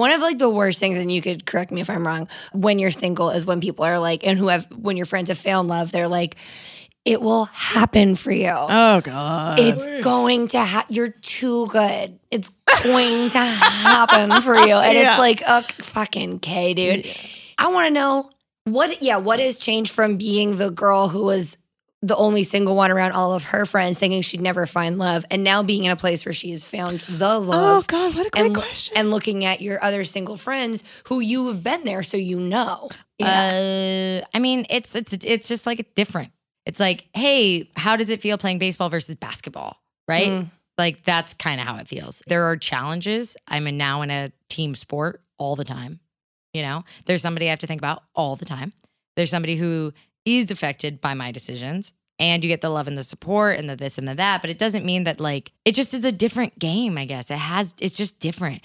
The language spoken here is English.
One of like the worst things, and you could correct me if I'm wrong, when you're single is when people are like, and who have when your friends have failed in love, they're like, it will happen for you. Oh God. It's going to happen. You're too good. It's going to happen for you. And Yeah. it's like, oh, fucking K, dude. I want to know what, yeah, what has changed from being the girl who was the only single one around all of her friends thinking she'd never find love and now being in a place where she's found the love. oh God, what a great and, question. and looking at your other single friends who you have been there so you know. Yeah. Uh, I mean, it's it's it's just like different. It's like, hey, how does it feel playing baseball versus basketball? Right? Mm. Like that's kind of how it feels. There are challenges. I'm in- now in a team sport all the time. You know, there's somebody I have to think about all the time. There's somebody who is affected by my decisions. And you get the love and the support and the this and the that, but it doesn't mean that like it just is a different game. I guess it has. It's just different.